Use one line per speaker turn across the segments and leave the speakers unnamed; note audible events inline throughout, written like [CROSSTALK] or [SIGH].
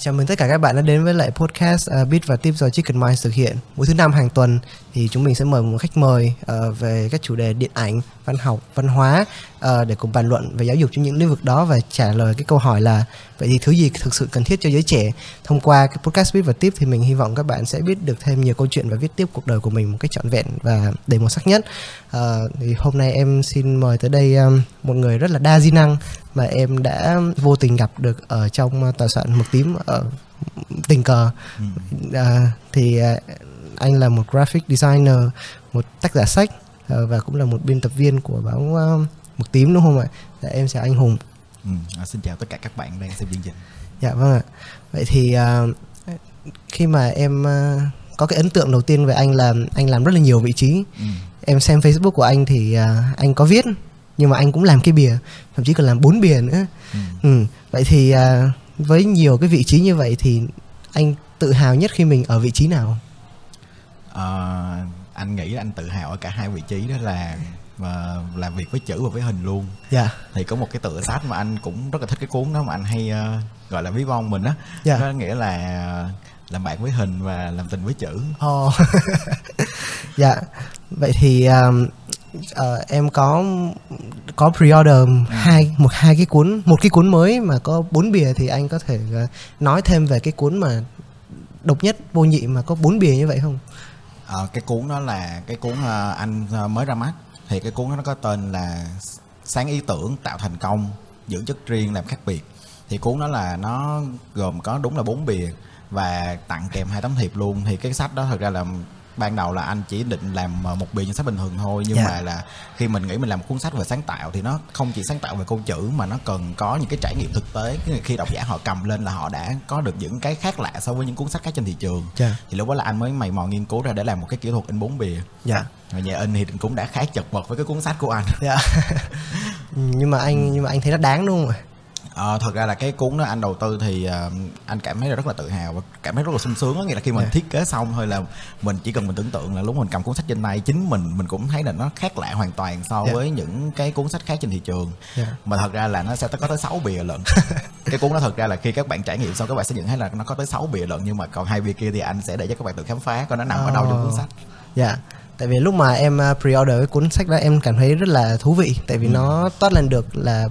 chào mừng tất cả các bạn đã đến với lại podcast uh, Beat và Tips do Chicken Mind thực hiện. Mỗi thứ năm hàng tuần thì chúng mình sẽ mời một khách mời uh, về các chủ đề điện ảnh, văn học, văn hóa uh, để cùng bàn luận về giáo dục trong những lĩnh vực đó và trả lời cái câu hỏi là vậy thì thứ gì thực sự cần thiết cho giới trẻ. Thông qua cái podcast Beat và Tips thì mình hy vọng các bạn sẽ biết được thêm nhiều câu chuyện và viết tiếp cuộc đời của mình một cách trọn vẹn và đầy màu sắc nhất. Uh, thì hôm nay em xin mời tới đây um, một người rất là đa di năng mà em đã vô tình gặp được ở trong tòa soạn mực tím ở tình cờ ừ. à, thì à, anh là một graphic designer một tác giả sách và cũng là một biên tập viên của báo uh, mực tím đúng không ạ dạ, em chào anh hùng
ừ. à, xin chào tất cả các bạn đang xem chương trình
dạ vâng ạ vậy thì uh, khi mà em uh, có cái ấn tượng đầu tiên về anh là anh làm rất là nhiều vị trí ừ. em xem facebook của anh thì uh, anh có viết nhưng mà anh cũng làm cái bìa thậm chí còn làm bốn bìa nữa ừ. Ừ. vậy thì à, với nhiều cái vị trí như vậy thì anh tự hào nhất khi mình ở vị trí nào
à, anh nghĩ anh tự hào ở cả hai vị trí đó là mà làm việc với chữ và với hình luôn
dạ yeah.
thì có một cái tựa sách mà anh cũng rất là thích cái cuốn đó mà anh hay uh, gọi là ví von mình á
dạ
yeah. nghĩa là làm bạn với hình và làm tình với chữ
oh. [LAUGHS] dạ vậy thì um, uh, em có có pre-order ừ. hai một hai cái cuốn một cái cuốn mới mà có bốn bìa thì anh có thể uh, nói thêm về cái cuốn mà độc nhất vô nhị mà có bốn bìa như vậy không?
À, cái cuốn đó là cái cuốn uh, anh uh, mới ra mắt. Thì cái cuốn đó nó có tên là sáng ý tưởng tạo thành công dưỡng chất riêng làm khác biệt. Thì cuốn đó là nó gồm có đúng là bốn bìa và tặng kèm hai tấm thiệp luôn. Thì cái sách đó thật ra là ban đầu là anh chỉ định làm ờ, một bìa nhân sách bình thường thôi nhưng yeah. Dạ. mà là khi mình nghĩ mình làm một cuốn sách về sáng tạo thì nó không chỉ sáng tạo về câu chữ mà nó cần có những cái trải nghiệm thực tế khi độc giả họ cầm lên là họ đã có được những cái khác lạ so với những cuốn sách khác trên thị trường
yeah. Dạ.
thì lúc đó là anh mới mày mò nghiên cứu ra để làm một cái kỹ thuật in bốn bìa
yeah. Dạ.
và nhà in thì cũng đã khá chật vật với cái cuốn sách của anh
yeah. [LAUGHS] nhưng mà anh nhưng mà anh thấy nó đáng đúng không ạ
Ờ, thật ra là cái cuốn đó anh đầu tư thì uh, anh cảm thấy là rất là tự hào và cảm thấy rất là sung sướng đó. nghĩa là khi mình yeah. thiết kế xong thôi là mình chỉ cần mình tưởng tượng là lúc mình cầm cuốn sách trên tay chính mình mình cũng thấy là nó khác lạ hoàn toàn so yeah. với những cái cuốn sách khác trên thị trường yeah. mà thật ra là nó sẽ có tới 6 bìa lận [LAUGHS] cái cuốn đó thật ra là khi các bạn trải nghiệm xong các bạn sẽ nhận thấy là nó có tới 6 bìa lận nhưng mà còn hai bìa kia thì anh sẽ để cho các bạn tự khám phá coi nó nằm oh. ở đâu trong cuốn sách
dạ yeah tại vì lúc mà em à, pre-order cái cuốn sách đó em cảm thấy rất là thú vị. Tại vì ừ. nó toát lên được là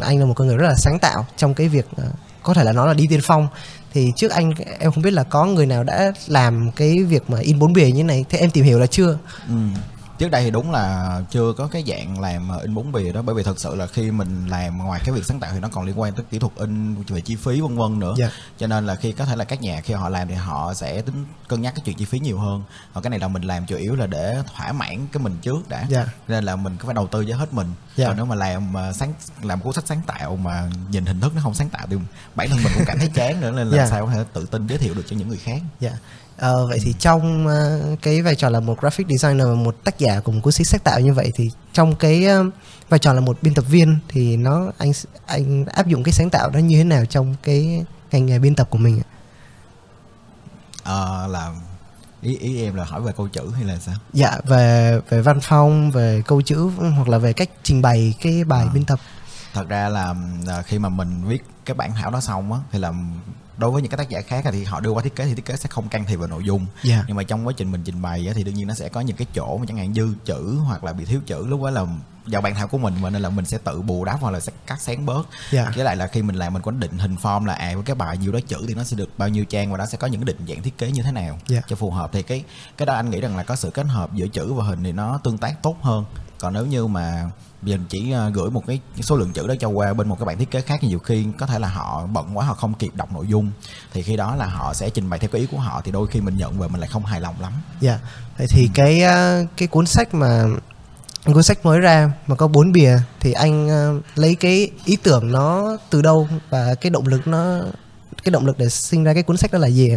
anh là một con người rất là sáng tạo trong cái việc à, có thể là nó là đi tiên phong. Thì trước anh em không biết là có người nào đã làm cái việc mà in bốn bìa như này. Thế em tìm hiểu là chưa?
Ừ trước đây thì đúng là chưa có cái dạng làm in bốn bìa đó. Bởi vì thật sự là khi mình làm ngoài cái việc sáng tạo thì nó còn liên quan tới kỹ thuật in về chi phí vân vân nữa.
Yeah.
cho nên là khi có thể là các nhà khi họ làm thì họ sẽ tính cân nhắc cái chuyện chi phí nhiều hơn. Còn cái này là mình làm chủ yếu là để thỏa mãn cái mình trước đã.
Yeah.
nên là mình có phải đầu tư với hết mình
yeah.
còn nếu mà làm mà sáng làm cuốn sách sáng tạo mà nhìn hình thức nó không sáng tạo thì bản thân mình cũng cảm thấy chán nữa nên là yeah. sao có thể tự tin giới thiệu được cho những người khác
yeah Ờ, vậy thì trong uh, cái vai trò là một graphic designer một tác giả một cuốn sách sáng tạo như vậy thì trong cái uh, vai trò là một biên tập viên thì nó anh anh áp dụng cái sáng tạo đó như thế nào trong cái ngành nghề biên tập của mình ạ?
Ờ, là ý ý em là hỏi về câu chữ hay là sao?
Dạ về về văn phong, về câu chữ hoặc là về cách trình bày cái bài à. biên tập.
Thật ra là khi mà mình viết cái bản thảo đó xong á thì là đối với những cái tác giả khác thì họ đưa qua thiết kế thì thiết kế sẽ không can thiệp vào nội dung
yeah. Dạ.
nhưng mà trong quá trình mình trình bày thì đương nhiên nó sẽ có những cái chỗ mà chẳng hạn dư chữ hoặc là bị thiếu chữ lúc đó là vào bản thảo của mình mà nên là mình sẽ tự bù đắp hoặc là sẽ cắt xén bớt
yeah.
với lại là khi mình làm mình có định hình form là à với cái bài nhiều đó chữ thì nó sẽ được bao nhiêu trang và nó sẽ có những định dạng thiết kế như thế nào
yeah.
cho phù hợp thì cái cái đó anh nghĩ rằng là có sự kết hợp giữa chữ và hình thì nó tương tác tốt hơn còn nếu như mà giờ chỉ ờ, gửi một cái số lượng chữ đó cho qua bên một cái bản thiết kế khác thì nhiều khi có thể là họ bận quá họ không kịp đọc nội dung thì khi đó là họ sẽ trình bày theo cái ý của họ thì đôi khi mình nhận về mình lại không hài lòng lắm
dạ yeah. vậy thì ừ. cái ờ, cái cuốn sách mà cuốn sách mới ra mà có bốn bìa thì anh uh, lấy cái ý tưởng nó từ đâu và cái động lực nó cái động lực để sinh ra cái cuốn sách đó là gì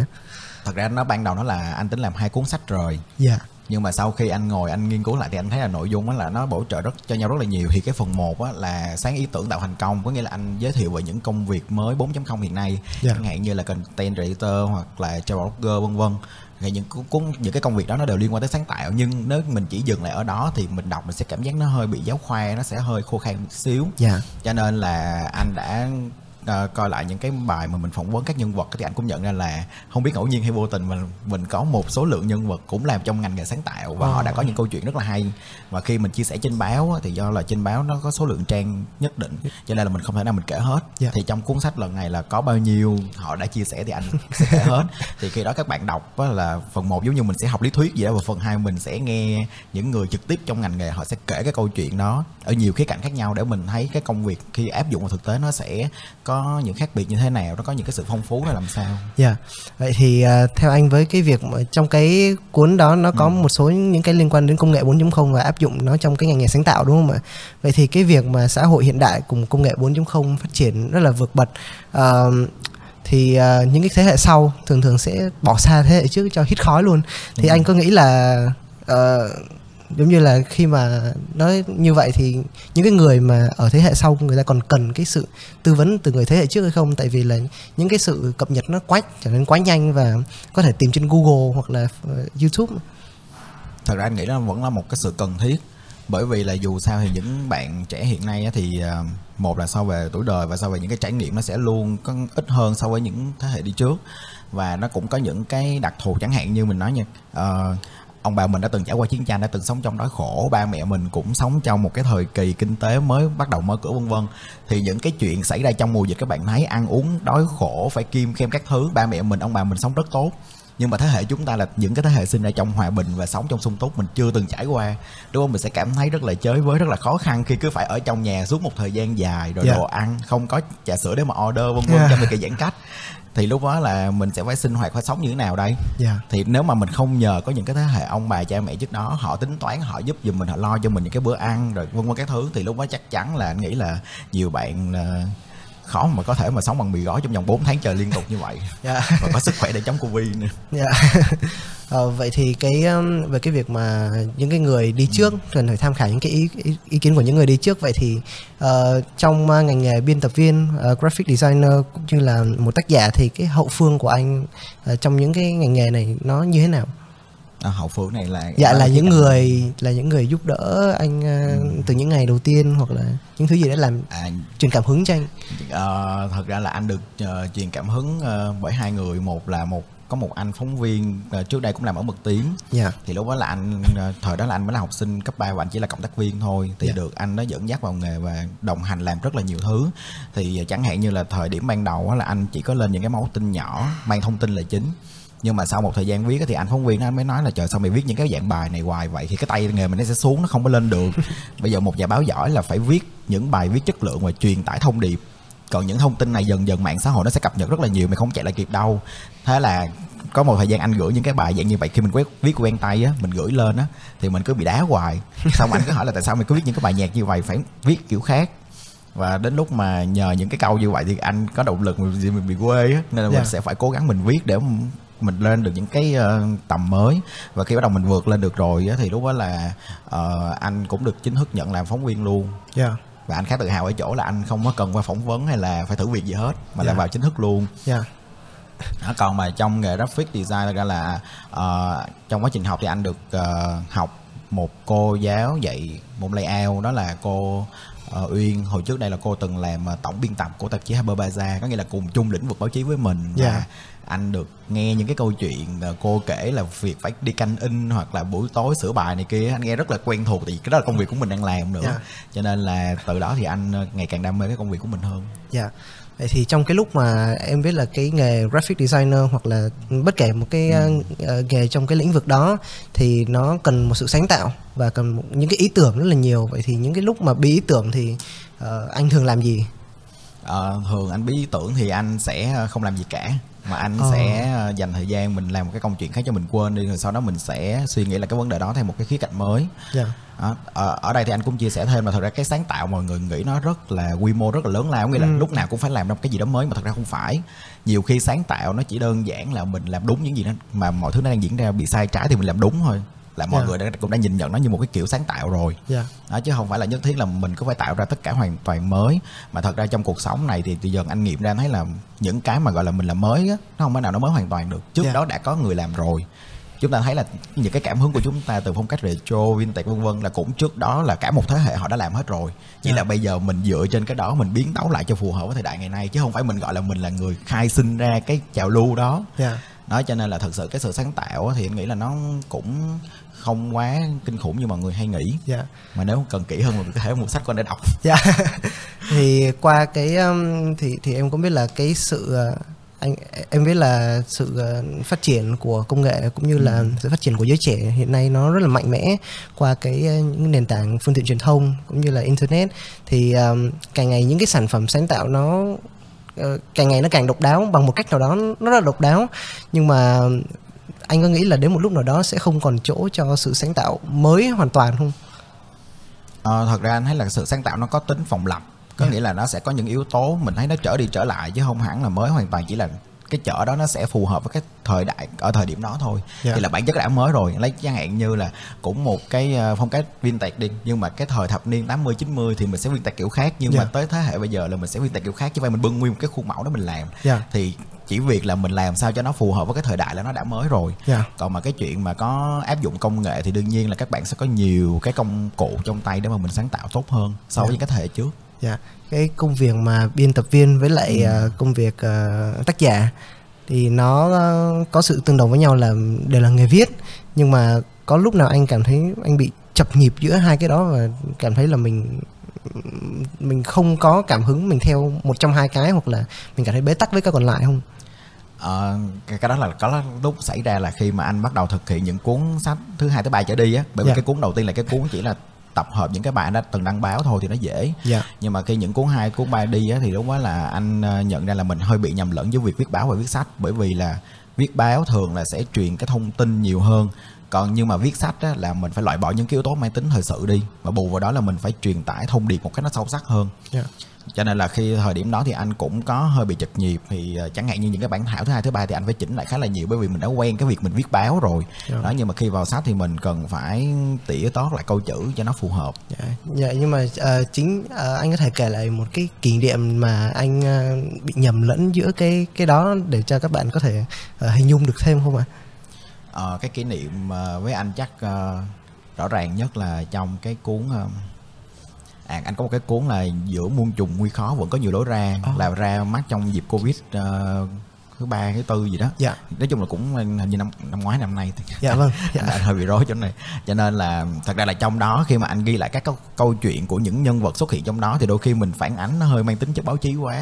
thật ra nó ban đầu nó là anh tính làm hai cuốn sách rồi.
Dạ. Yeah
nhưng mà sau khi anh ngồi anh nghiên cứu lại thì anh thấy là nội dung là nó bổ trợ rất cho nhau rất là nhiều. Thì cái phần 1 á là sáng ý tưởng tạo thành công có nghĩa là anh giới thiệu về những công việc mới 4.0 hiện nay. Yeah. Dạ. chẳng hạn như là content creator hoặc là travel blogger vân vân thì những cuốn những cái công việc đó nó đều liên quan tới sáng tạo nhưng nếu mình chỉ dừng lại ở đó thì mình đọc mình sẽ cảm giác nó hơi bị giáo khoa nó sẽ hơi khô khan một xíu
yeah. Dạ.
cho nên là anh đã uh, coi lại những cái bài mà mình phỏng vấn các nhân vật thì anh cũng nhận ra là không biết ngẫu nhiên hay vô tình mà mình có một số lượng nhân vật cũng làm trong ngành nghề sáng tạo và oh. họ đã có những câu chuyện rất là hay và khi mình chia sẻ trên báo thì do là trên báo nó có số lượng trang nhất định cho nên là mình không thể nào mình kể hết yeah. Dạ. thì trong cuốn sách lần này là có bao nhiêu họ đã chia sẻ thì anh sẽ kể hết [LAUGHS] thì khi đó các bạn đọc là phần một giống như mình sẽ học lý thuyết gì đó và phần hai mình sẽ nghe những người trực tiếp trong ngành nghề họ sẽ kể cái câu chuyện đó ở nhiều khía cạnh khác nhau để mình thấy cái công việc khi áp dụng vào thực tế nó sẽ có những khác biệt như thế nào nó có những cái sự phong phú nó làm sao
dạ yeah. vậy thì uh, theo anh với cái việc trong cái cuốn đó nó có ừ. một số những cái liên quan đến công nghệ 4.0 và áp dụng nó trong cái ngành nghề sáng tạo đúng không ạ vậy thì cái việc mà xã hội hiện đại cùng công nghệ 4.0 phát triển rất là vượt bật uh, thì uh, những cái thế hệ sau thường thường sẽ bỏ xa thế hệ trước cho hít khói luôn thì ừ. anh có nghĩ là uh, giống như là khi mà nói như vậy thì những cái người mà ở thế hệ sau người ta còn cần cái sự tư vấn từ người thế hệ trước hay không? Tại vì là những cái sự cập nhật nó quá trở nên quá nhanh và có thể tìm trên Google hoặc là ờ, YouTube.
Thật ra anh nghĩ nó vẫn là một cái sự cần thiết. Bởi vì là dù sao thì những bạn trẻ hiện nay thì ờ, một là so về tuổi đời và so về những cái trải nghiệm nó sẽ luôn có ít hơn so với những thế hệ đi trước. Và nó cũng có những cái đặc thù chẳng hạn như mình nói nha uh, ông bà mình đã từng trải qua chiến tranh, đã từng sống trong đói khổ. Ba mẹ mình cũng sống trong một cái thời kỳ kinh tế mới, bắt đầu mở cửa vân vân. Thì những cái chuyện xảy ra trong mùa dịch các bạn thấy, ăn uống, đói khổ, phải kim khem các thứ. Ba mẹ mình, ông bà mình sống rất tốt nhưng mà thế hệ chúng ta là những cái thế hệ sinh ra trong hòa bình và sống trong sung túc mình chưa từng trải qua đúng không mình sẽ cảm thấy rất là chới với rất là khó khăn khi cứ phải ở trong nhà suốt một thời gian dài rồi yeah. Dạ. đồ ăn không có trà sữa để mà order vân vân yeah. trong cái giãn cách thì lúc đó là mình sẽ phải sinh hoạt phải sống như thế nào đây yeah. Dạ. thì nếu mà mình không nhờ có những cái thế hệ ông bà cha mẹ trước đó họ tính toán họ giúp giùm mình họ lo cho mình những cái bữa ăn rồi vân vân các thứ thì lúc đó chắc chắn là anh nghĩ là nhiều bạn uh, khó mà có thể mà sống bằng mì gói trong vòng 4 tháng trời liên tục như vậy yeah. Dạ. và có sức khỏe để chống covid nữa
yeah. Dạ. [LAUGHS] ờ, vậy thì cái um, về cái việc mà những cái người đi trước ừ. cần phải tham khảo những cái ý, ý, ý kiến của những người đi trước vậy thì uh, trong uh, ngành nghề biên tập viên uh, graphic designer cũng như là một tác giả thì cái hậu phương của anh uh, trong những cái ngành nghề này nó như thế nào
à, hậu phương này là
dạ là những người là những người giúp đỡ anh uh, ừ. từ những ngày đầu tiên hoặc là những thứ gì để làm à, truyền cảm hứng cho anh
uh, thật ra là anh được uh, truyền cảm hứng uh, bởi hai người một là một có một anh phóng viên uh, trước đây cũng làm ở mực tiếng yeah. Dạ. thì lúc đó là anh uh, thời đó là anh mới là học sinh cấp 3 và anh chỉ là cộng tác viên thôi thì yeah. Dạ. được anh đó dẫn dắt vào nghề và đồng hành làm rất là nhiều thứ thì uh, chẳng hạn như là thời điểm ban đầu là anh chỉ có lên những cái máu tin nhỏ mang thông tin là chính nhưng mà sau một thời gian viết thì anh phóng viên anh mới nói là trời sao mày viết những cái dạng bài này hoài vậy? Thì cái tay nghề mình nó sẽ xuống nó không có lên được. [LAUGHS] Bây giờ một nhà báo giỏi là phải viết những bài viết chất lượng và truyền tải thông điệp. Còn những thông tin này dần dần mạng xã hội nó sẽ cập nhật rất là nhiều mày không chạy lại kịp đâu. Thế là có một thời gian anh gửi những cái bài dạng như vậy khi mình quét viết quen tay á mình gửi lên á thì mình cứ bị đá hoài. [LAUGHS] Xong anh cứ hỏi là tại sao mày cứ viết những cái bài nhạc như vậy phải viết kiểu khác? Và đến lúc mà nhờ những cái câu như vậy thì anh có động lực mình, mình bị quê á nên là yeah. mình dạ. sẽ phải cố gắng mình viết để mình lên được những cái uh, tầm mới và khi bắt đầu mình vượt lên được rồi á, thì lúc đó là uh, anh cũng được chính thức nhận làm phóng viên luôn yeah. Dạ. và anh khá tự hào ở chỗ là anh không có cần qua phỏng vấn hay là phải thử việc gì hết mà yeah. là dạ. vào chính thức luôn yeah. Dạ. còn mà trong nghề graphic design ra là uh, trong quá trình học thì anh được uh, học một cô giáo dạy một layout đó là cô uh, Uyên hồi trước đây là cô từng làm tổng biên tập của tạp chí Harper Bazaar có nghĩa là cùng chung lĩnh vực báo chí với mình yeah. và anh được nghe những cái câu chuyện cô kể là việc phải đi canh in hoặc là buổi tối sửa bài này kia anh nghe rất là quen thuộc thì cái đó là công việc của mình đang làm nữa yeah. cho nên là từ đó thì anh ngày càng đam mê cái công việc của mình hơn.
Dạ. Yeah Vậy thì trong cái lúc mà em biết là cái nghề graphic designer hoặc là bất kể một cái ừ. uh, nghề trong cái lĩnh vực đó thì nó cần một sự sáng tạo và cần một, những cái ý tưởng rất là nhiều. Vậy thì những cái lúc mà bí ý tưởng thì uh, anh thường làm gì?
Uh, thường anh bí ý tưởng thì anh sẽ không làm gì cả mà anh ờ. sẽ dành thời gian mình làm một cái công chuyện khác cho mình quên đi rồi sau đó mình sẽ suy nghĩ là cái vấn đề đó theo một cái khía cạnh mới yeah. Dạ ở, ở đây thì anh cũng chia sẻ thêm là thật ra cái sáng tạo mọi người nghĩ nó rất là quy mô rất là lớn lao nghĩa là ừ. lúc nào cũng phải làm ra cái gì đó mới mà thật ra không phải nhiều khi sáng tạo nó chỉ đơn giản là mình làm đúng những gì đó mà mọi thứ nó đang diễn ra bị sai trái thì mình làm đúng thôi là mọi yeah. người đã, cũng đã nhìn nhận nó như một cái kiểu sáng tạo rồi yeah. đó, chứ không phải là nhất thiết là mình cứ phải tạo ra tất cả hoàn toàn mới mà thật ra trong cuộc sống này thì từ giờ anh nghiệm ra thấy là những cái mà gọi là mình làm mới á nó không phải nào nó mới hoàn toàn được trước yeah. đó đã có người làm rồi chúng ta thấy là những cái cảm hứng của chúng ta từ phong cách retro vintage vân vân là cũng trước đó là cả một thế hệ họ đã làm hết rồi chỉ
Dạ.
là bây giờ mình dựa trên cái đó mình biến tấu lại cho phù hợp với thời đại ngày nay chứ không phải mình gọi là mình là người khai sinh ra cái trào lưu đó
dạ
đó cho nên là thật sự cái sự sáng tạo thì anh nghĩ là nó cũng không quá kinh khủng như mọi người hay nghĩ.
Dạ.
Mà nếu cần kỹ hơn mình có thể mua sách anh để đọc. [LAUGHS]
Dạ. Thì qua cái um, thì thì em cũng biết là cái sự uh, anh em biết là sự uh, phát triển của công nghệ cũng như là sự phát triển của giới trẻ hiện nay nó rất là mạnh mẽ. Qua cái uh, những nền tảng phương tiện truyền thông cũng như là internet thì um, càng ngày những cái sản phẩm sáng tạo nó càng ngày nó càng độc đáo bằng một cách nào đó nó rất là độc đáo nhưng mà anh có nghĩ là đến một lúc nào đó sẽ không còn chỗ cho sự sáng tạo mới hoàn toàn không?
Ờ, thật ra anh thấy là sự sáng tạo nó có tính phòng lập có
Dạ.
nghĩa là nó sẽ có những yếu tố mình thấy nó trở đi trở lại chứ không hẳn là mới hoàn toàn chỉ là cái chợ đó nó sẽ phù hợp với cái thời đại ở thời điểm đó thôi
Dạ.
thì là bản chất đã mới rồi lấy chẳng hạn như là cũng một cái ờ, phong cách vintage đi nhưng mà cái thời thập niên 80 90 thì mình sẽ vintage kiểu khác nhưng mà
Dạ.
tới thế hệ bây giờ là mình sẽ vintage kiểu khác chứ phải mình bưng nguyên một cái khuôn mẫu đó mình làm
Dạ.
thì chỉ việc là mình làm sao cho nó phù hợp với cái thời đại là nó đã mới rồi
Dạ.
còn mà cái chuyện mà có áp dụng công nghệ thì đương nhiên là các bạn sẽ có nhiều cái công cụ trong tay để mà mình sáng tạo tốt hơn so với những cái thế hệ trước
Dạ, cái công việc mà biên tập viên với lại
Ừ.
ờ, công việc ờ, tác giả thì nó ờ, có sự tương đồng với nhau là đều là người viết nhưng mà có lúc nào anh cảm thấy anh bị chập nhịp giữa hai cái đó và cảm thấy là mình mình không có cảm hứng mình theo một trong hai cái hoặc là mình cảm thấy bế tắc với cái còn lại không?
Ờ, cái, cái đó là có lúc xảy ra là khi mà anh bắt đầu thực hiện những cuốn sách thứ hai tới ba trở đi á bởi vì
Dạ.
cái cuốn đầu tiên là cái cuốn chỉ là tập hợp những cái bạn đã từng đăng báo thôi thì nó dễ.
Dạ.
nhưng mà khi những cuốn hai cuốn ba đi á thì lúc đó là anh ờ, nhận ra là mình hơi bị nhầm lẫn với việc viết báo và viết sách. Bởi vì là viết báo thường là sẽ truyền cái thông tin nhiều hơn. Còn nhưng mà viết sách á, là mình phải loại bỏ những cái yếu tố mang tính thời sự đi. Và bù vào đó là mình phải truyền tải thông điệp một cách nó sâu sắc hơn.
Dạ.
Cho nên là khi thời điểm đó thì anh cũng có hơi bị chật nhịp thì ờ, chẳng hạn như những cái bản thảo thứ hai thứ ba thì anh phải chỉnh lại khá là nhiều bởi vì mình đã quen cái việc mình viết báo rồi
Dạ.
đó nhưng mà khi vào sách thì mình cần phải tỉa tót lại câu chữ cho nó phù hợp
Dạ, dạ nhưng mà ờ, chính ờ, anh có thể kể lại một cái kỷ niệm mà anh ờ, bị nhầm lẫn giữa cái cái đó để cho các bạn có thể ờ, hình dung được thêm không ạ?
Ờ, cái kỷ niệm ờ, với anh chắc ờ, rõ ràng nhất là trong cái cuốn ờ, à, anh có một cái cuốn là giữa muôn trùng nguy khó vẫn có nhiều lối ra
Ồ.
là ra mắt trong dịp covid ờ, thứ ba thứ tư gì đó
Dạ.
nói chung là cũng hình như năm năm ngoái năm nay
Dạ vâng. [LAUGHS]
anh, anh hơi bị rối chỗ này cho nên là thật ra là trong đó khi mà anh ghi lại các câu, câu chuyện của những nhân vật xuất hiện trong đó thì đôi khi mình phản ánh nó hơi mang tính chất báo chí quá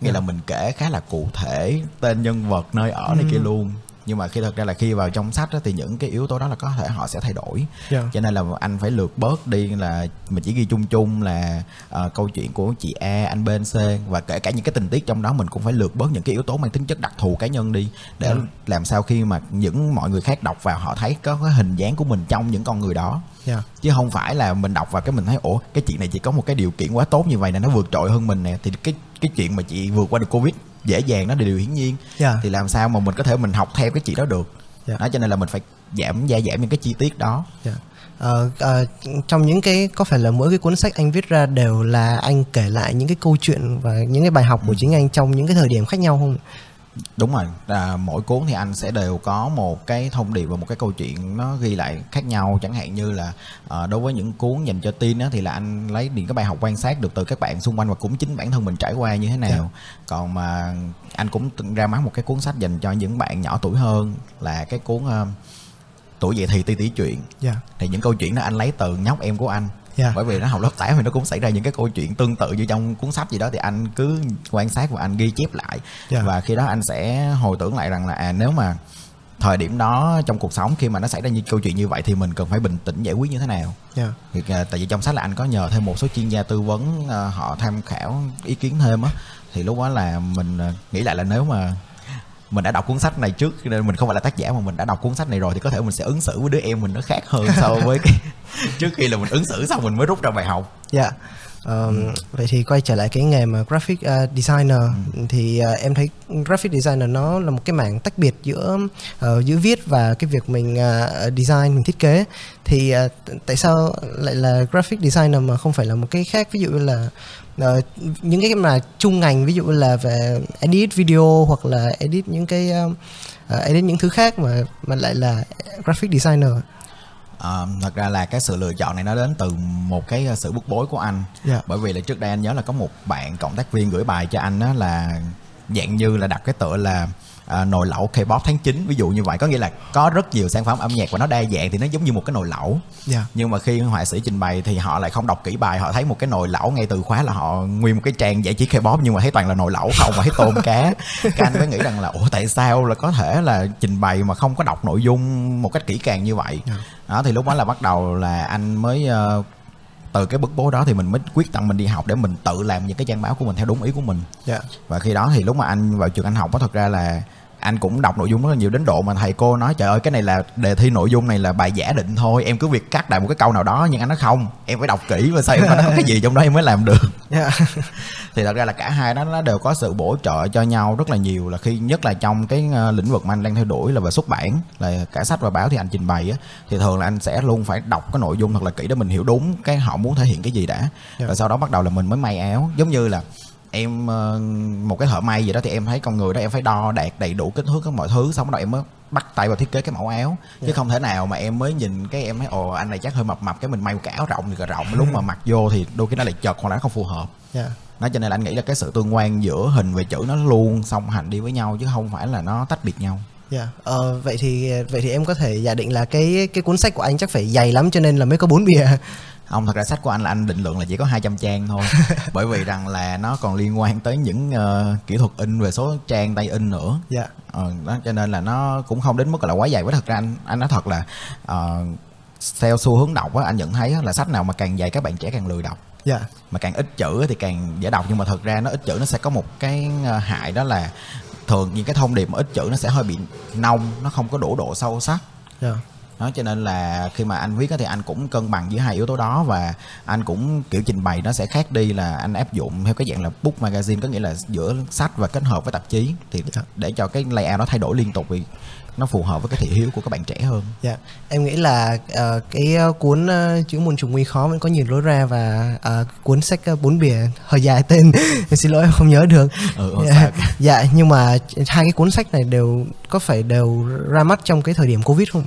nghĩa
Dạ.
là mình kể khá là cụ thể tên nhân vật nơi ở này
Ừ.
kia luôn nhưng mà khi thật ra là khi vào trong sách á, thì những cái yếu tố đó là có thể họ sẽ thay đổi
Dạ.
cho nên là anh phải lược bớt đi là mình chỉ ghi chung chung là ờ, câu chuyện của chị A anh B anh C và kể cả những cái tình tiết trong đó mình cũng phải lược bớt những cái yếu tố mang tính chất đặc thù cá nhân đi để
Dạ.
làm sao khi mà những mọi người khác đọc vào họ thấy có cái hình dáng của mình trong những con người đó
Dạ.
chứ không phải là mình đọc vào cái mình thấy ủa cái chuyện này chỉ có một cái điều kiện quá tốt như vậy nè nó vượt trội hơn mình nè thì cái cái chuyện mà chị vượt qua được covid dễ dàng đó là điều hiển nhiên
Dạ.
thì làm sao mà mình có thể mình học theo cái chị đó được
Dạ.
đó cho nên là mình phải giảm gia giảm những cái chi tiết đó
Dạ. Ờ, ờ, trong những cái có phải là mỗi cái cuốn sách anh viết ra đều là anh kể lại những cái câu chuyện và những cái bài học của chính anh trong những cái thời điểm khác nhau không?
Đúng rồi à, mỗi cuốn thì anh sẽ đều có một cái thông điệp và một cái câu chuyện nó ghi lại khác nhau. Chẳng hạn như là à, đối với những cuốn dành cho tin á, thì là anh lấy những cái bài học quan sát được từ các bạn xung quanh và cũng chính bản thân mình trải qua như thế nào. Còn mà anh cũng từng ra mắt một cái cuốn sách dành cho những bạn nhỏ tuổi hơn là cái cuốn à, tuổi dậy thì ti tỷ chuyện.
Dạ.
thì những câu chuyện đó anh lấy từ nhóc em của anh
Dạ.
bởi vì nó học lớp 8 thì nó cũng xảy ra những cái câu chuyện tương tự như trong cuốn sách gì đó thì anh cứ quan sát và anh ghi chép lại
Dạ.
và khi đó anh sẽ hồi tưởng lại rằng là à nếu mà thời điểm đó trong cuộc sống khi mà nó xảy ra như câu chuyện như vậy thì mình cần phải bình tĩnh giải quyết như thế nào
Dạ.
thì à, tại vì trong sách là anh có nhờ thêm một số chuyên gia tư vấn à, họ tham khảo ý kiến thêm á thì lúc đó là mình à, nghĩ lại là nếu mà mình đã đọc cuốn sách này trước, nên mình không phải là tác giả mà mình đã đọc cuốn sách này rồi thì có thể mình sẽ ứng xử với đứa em mình nó khác hơn so với cái [LAUGHS] trước khi là mình ứng xử xong mình mới rút ra bài học
Dạ. Ờ, vậy thì quay trở lại cái nghề mà graphic uh, designer. Thì uh, em thấy graphic designer nó là một cái mảng tách biệt giữa uh, giữa viết và cái việc mình uh, design mình thiết kế. Thì uh, tại sao lại là graphic designer mà không phải là một cái khác? Ví dụ như là uh, những cái mà chung ngành ví dụ là về edit video hoặc là edit những cái um, uh, edit những thứ khác mà mà lại là graphic designer
Ờ, thật ra là cái sự lựa chọn này nó đến từ một cái ờ, sự bức bối của anh
Dạ.
bởi vì là trước đây anh nhớ là có một bạn cộng tác viên gửi bài cho anh đó là dạng như là đặt cái tựa là à, nồi lẩu K-pop tháng 9 ví dụ như vậy có nghĩa là có rất nhiều sản phẩm âm nhạc và nó đa dạng thì nó giống như một cái nồi lẩu
Dạ.
nhưng mà khi họa sĩ trình bày thì họ lại không đọc kỹ bài họ thấy một cái nồi lẩu ngay từ khóa là họ nguyên một cái trang giải trí K-pop nhưng mà thấy toàn là nồi lẩu không mà thấy tôm cá [LAUGHS] cái anh mới nghĩ rằng là ủa tại sao là có thể là trình bày mà không có đọc nội dung một cách kỹ càng như vậy
Dạ.
Đó thì lúc đó là bắt đầu là anh mới ờ, từ cái bức bối đó thì mình mới quyết tâm mình đi học để mình tự làm những cái trang báo của mình theo đúng ý của mình
Dạ.
và khi đó thì lúc mà anh vào trường anh học đó thật ra là anh cũng đọc nội dung rất là nhiều đến độ mà thầy cô nói trời ơi cái này là đề thi nội dung này là bài giả định thôi em cứ việc cắt đại một cái câu nào đó nhưng anh nói không em phải đọc kỹ và sao em phải nói có cái gì trong đó em mới làm được
Dạ. [LAUGHS]
thì thật ra là cả hai đó nó đều có sự bổ trợ cho nhau rất là nhiều là khi nhất là trong cái ờ, lĩnh vực mà anh đang theo đuổi là về xuất bản là cả sách và báo thì anh trình bày á thì thường là anh sẽ luôn phải đọc cái nội dung thật là kỹ để mình hiểu đúng cái họ muốn thể hiện cái gì đã
Dạ.
và sau đó bắt đầu là mình mới may áo giống như là em ờ, một cái thợ may gì đó thì em thấy con người đó em phải đo đạt đầy đủ kích thước các mọi thứ xong bắt đầu em mới bắt tay vào thiết kế cái mẫu áo chứ
Dạ.
không thể nào mà em mới nhìn cái em thấy ồ anh này chắc hơi mập mập cái mình may một cái áo rộng thì cả rộng [LAUGHS] lúc mà mặc vô thì đôi khi nó lại chật hoặc là nó không phù hợp
Dạ.
nó cho nên là anh nghĩ là cái sự tương quan giữa hình và chữ nó luôn song hành đi với nhau chứ không phải là nó tách biệt nhau
Dạ. Ờ, vậy thì vậy thì em có thể giả định là cái cái cuốn sách của anh chắc phải dày lắm cho nên là mới có bốn bìa.
Không thật ra sách của anh là anh định lượng là chỉ có 200 trang thôi [LAUGHS] bởi vì rằng là nó còn liên quan tới những ờ, kỹ thuật in về số trang tay in nữa
Dạ.
ờ, đó cho nên là nó cũng không đến mức là quá dày với thật ra anh anh nói thật là ờ, theo xu hướng đọc á anh nhận thấy là sách nào mà càng dày các bạn trẻ càng lười đọc
Dạ.
mà càng ít chữ thì càng dễ đọc nhưng mà thật ra nó ít chữ nó sẽ có một cái ờ, hại đó là thường những cái thông điệp mà ít chữ nó sẽ hơi bị nông nó không có đủ độ sâu sắc
Dạ.
Đó cho nên là khi mà anh viết á thì anh cũng cân bằng giữa hai yếu tố đó và anh cũng kiểu trình bày nó sẽ khác đi là anh áp dụng theo cái dạng là book magazine có nghĩa là giữa sách và kết hợp với tạp chí thì
Dạ.
để cho cái layout nó thay đổi liên tục vì nó phù hợp với cái thị hiếu của các bạn trẻ hơn
Dạ, em nghĩ là ờ, cái cuốn uh, chữ môn trùng nguy khó vẫn có nhiều lối ra và ờ, cuốn sách ờ, bốn bìa hơi dài tên, em [LAUGHS] xin lỗi em không nhớ được.
ừ, ừ,
dạ, dạ, nhưng mà hai cái cuốn sách này đều có phải đều ra mắt trong cái thời điểm covid không?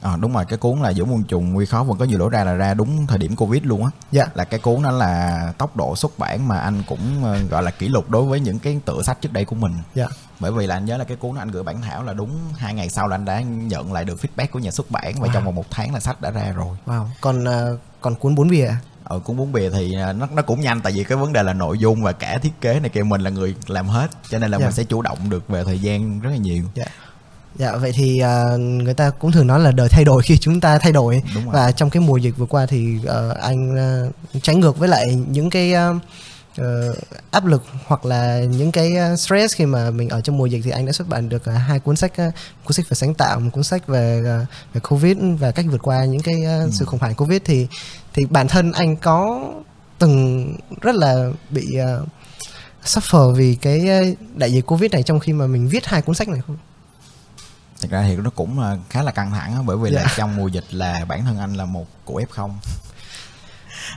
Ờ, đúng rồi cái cuốn là giữa muôn trùng nguy khó vẫn có nhiều lỗ ra là ra đúng thời điểm covid luôn á
Dạ,
là cái cuốn đó là tốc độ xuất bản mà anh cũng ờ, gọi là kỷ lục đối với những cái tựa sách trước đây của mình
dạ,
bởi vì là anh nhớ là cái cuốn đó anh gửi bản thảo là đúng hai ngày sau là anh đã nhận lại được feedback của nhà xuất bản và
Wow.
trong vòng một tháng là sách đã ra rồi
wow. Còn ờ, còn cuốn bốn bìa,
ở cuốn bún bìa thì à, nó nó cũng nhanh tại vì cái vấn đề là nội dung và cả thiết kế này kia mình là người làm hết cho nên là
Dạ.
mình sẽ chủ động được về thời gian rất là nhiều
dạ. Dạ vậy thì ờ, người ta cũng thường nói là đời thay đổi khi chúng ta thay đổi. Và trong cái mùa dịch vừa qua thì ờ, anh ờ, trái ngược với lại những cái ờ, ờ, áp lực hoặc là những cái stress khi mà mình ở trong mùa dịch thì anh đã xuất bản được ờ, hai cuốn sách ờ, cuốn sách về sáng tạo một cuốn sách về ờ, về covid và cách vượt qua những cái
Ừ.
sự khủng hoảng covid. Thì thì bản thân anh có từng rất là bị ờ, suffer vì cái đại dịch covid này trong khi mà mình viết hai cuốn sách này không
thực ra thì nó cũng khá là căng thẳng bởi vì là
Dạ.
trong mùa dịch là bản thân anh là một cụ f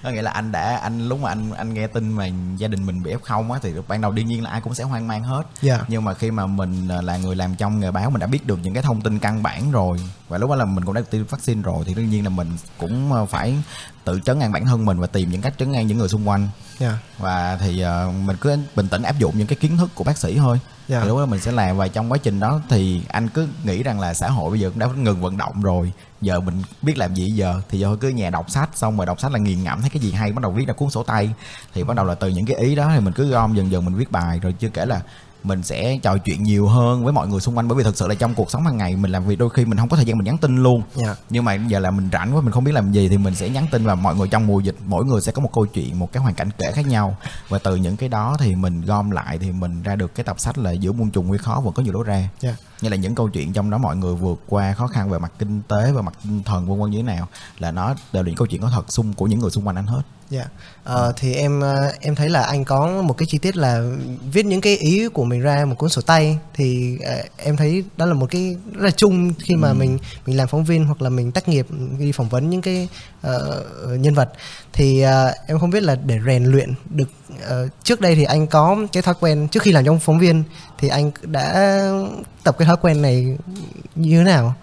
có nghĩa là anh đã anh lúc mà anh anh nghe tin mà gia đình mình bị f á thì ban đầu đương nhiên là ai cũng sẽ hoang mang hết.
Dạ.
Nhưng mà khi mà mình à, là người làm trong nghề báo mình đã biết được những cái thông tin căn bản rồi và lúc đó là mình cũng đã tiêm vaccine rồi thì đương nhiên là mình cũng à, phải tự trấn an bản thân mình và tìm những cách trấn an những người xung quanh.
Dạ.
Và thì à, mình cứ bình tĩnh áp dụng những cái kiến thức của bác sĩ thôi
yeah.
thì lúc đó mình sẽ làm và trong quá trình đó thì anh cứ nghĩ rằng là xã hội bây giờ cũng đã ngừng vận động rồi. Giờ mình biết làm gì giờ? Thì giờ cứ nhà đọc sách, xong rồi đọc sách là nghiền ngẫm, thấy cái gì hay bắt đầu viết ra cuốn sổ tay. Thì bắt đầu là từ những cái ý đó thì mình cứ gom dần dần mình viết bài, rồi chưa kể là mình sẽ trò chuyện nhiều hơn với mọi người xung quanh. Bởi vì thực sự là trong cuộc sống hàng ngày mình làm việc đôi khi mình không có thời gian mình nhắn tin luôn.
Dạ.
Nhưng mà giờ là mình rảnh quá mình không biết làm gì thì mình sẽ nhắn tin và mọi người trong mùa dịch mỗi người sẽ có một câu chuyện một cái hoàn cảnh kể khác nhau. Và từ những cái đó thì mình gom lại thì mình ra được cái tập sách là giữa muôn trùng nguy khó vẫn có nhiều lối ra.
Dạ.
Như là những câu chuyện trong đó mọi người vượt qua khó khăn về mặt kinh tế về mặt tinh thần vân vân như thế nào là nó đều là những câu chuyện có thật xung của những người xung quanh anh hết.
Dạ. Ờ, thì em ờ, em thấy là anh có một cái chi tiết là viết những cái ý của mình ra một cuốn sổ tay. Thì ờ, em thấy đó là một cái rất là chung khi mà mình mình làm phóng viên hoặc là mình tác nghiệp đi phỏng vấn những cái ờ, nhân vật. Thì ờ, em không biết là để rèn luyện được ờ, trước đây thì anh có cái thói quen trước khi làm trong phóng viên thì anh đã tập cái thói quen này như thế nào?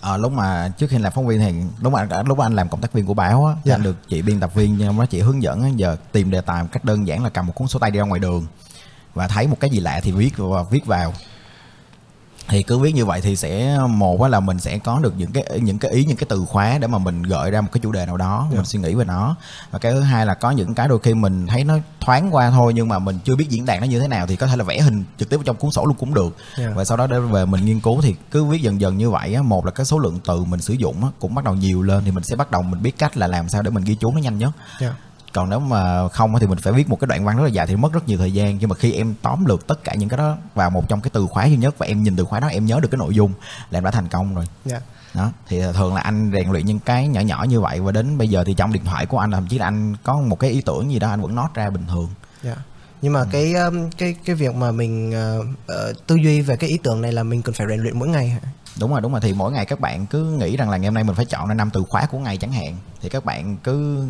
Ờ, lúc mà trước khi làm phóng viên thì lúc mà lúc mà anh làm cộng tác viên của báo á,
Dạ.
anh được chị biên tập viên nhưng mà chị hướng dẫn á, giờ tìm đề tài một cách đơn giản là cầm một cuốn sổ tay đi ra ngoài đường và thấy một cái gì lạ thì viết và viết vào thì cứ viết như vậy thì sẽ một là mình sẽ có được những cái những cái ý những cái từ khóa để mà mình gợi ra một cái chủ đề nào đó mình suy nghĩ về nó và cái thứ hai là có những cái đôi khi mình thấy nó thoáng qua thôi nhưng mà mình chưa biết diễn đạt nó như thế nào thì có thể là vẽ hình trực tiếp trong cuốn sổ luôn cũng được
Dạ.
và sau đó để về mình nghiên cứu thì cứ viết dần dần như vậy á một là cái số lượng từ mình sử dụng cũng bắt đầu nhiều lên thì mình sẽ bắt đầu mình biết cách là làm sao để mình ghi chú nó nhanh nhất
Dạ.
Còn nếu mà không thì mình phải viết một cái đoạn văn rất là dài thì mất rất nhiều thời gian nhưng mà khi em tóm lược tất cả những cái đó vào một trong cái từ khóa duy nhất và em nhìn từ khóa đó em nhớ được cái nội dung là em đã thành công rồi
Dạ.
đó thì thường là anh rèn luyện những cái nhỏ nhỏ như vậy và đến bây giờ thì trong điện thoại của anh thậm chí là anh có một cái ý tưởng gì đó anh vẫn note ra bình thường
Dạ. Nhưng mà cái um, cái cái việc mà mình ờ, tư duy về cái ý tưởng này là mình cần phải rèn luyện mỗi ngày hả?
đúng rồi đúng rồi thì mỗi ngày các bạn cứ nghĩ rằng là ngày hôm nay mình phải chọn ra năm từ khóa của ngày chẳng hạn thì các bạn cứ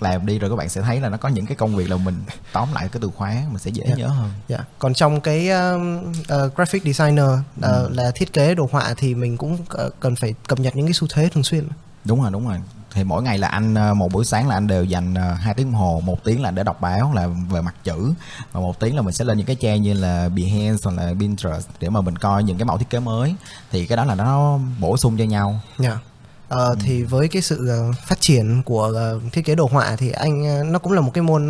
làm đi rồi các bạn sẽ thấy là nó có những cái công việc là mình tóm lại cái từ khóa mình sẽ dễ
Dạ.
nhớ hơn
Dạ. Còn trong cái um, ờ, graphic designer ờ,
Ừ.
là thiết kế đồ họa thì mình cũng ờ, cần phải cập nhật những cái xu thế thường xuyên.
đúng rồi đúng rồi thì mỗi ngày là anh một buổi sáng là anh đều dành hai tiếng đồng hồ một tiếng là để đọc báo là về mặt chữ và một tiếng là mình sẽ lên những cái trang như là Behance hoặc là Pinterest để mà mình coi những cái mẫu thiết kế mới thì cái đó là nó bổ sung cho nhau
Dạ. Ờ,
Ừ.
thì với cái sự ờ, phát triển của ờ, thiết kế đồ họa thì anh ờ, nó cũng là một cái môn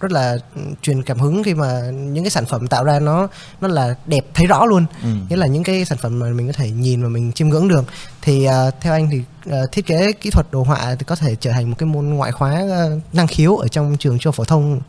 rất là ừ, truyền cảm hứng khi mà những cái sản phẩm tạo ra nó nó là đẹp thấy rõ luôn
Ừ.
nghĩa là những cái sản phẩm mà mình có thể nhìn và mình chiêm ngưỡng được thì theo anh thì thiết kế kỹ thuật đồ họa thì có thể trở thành một cái môn ngoại khóa năng khiếu ở trong trường trung phổ thông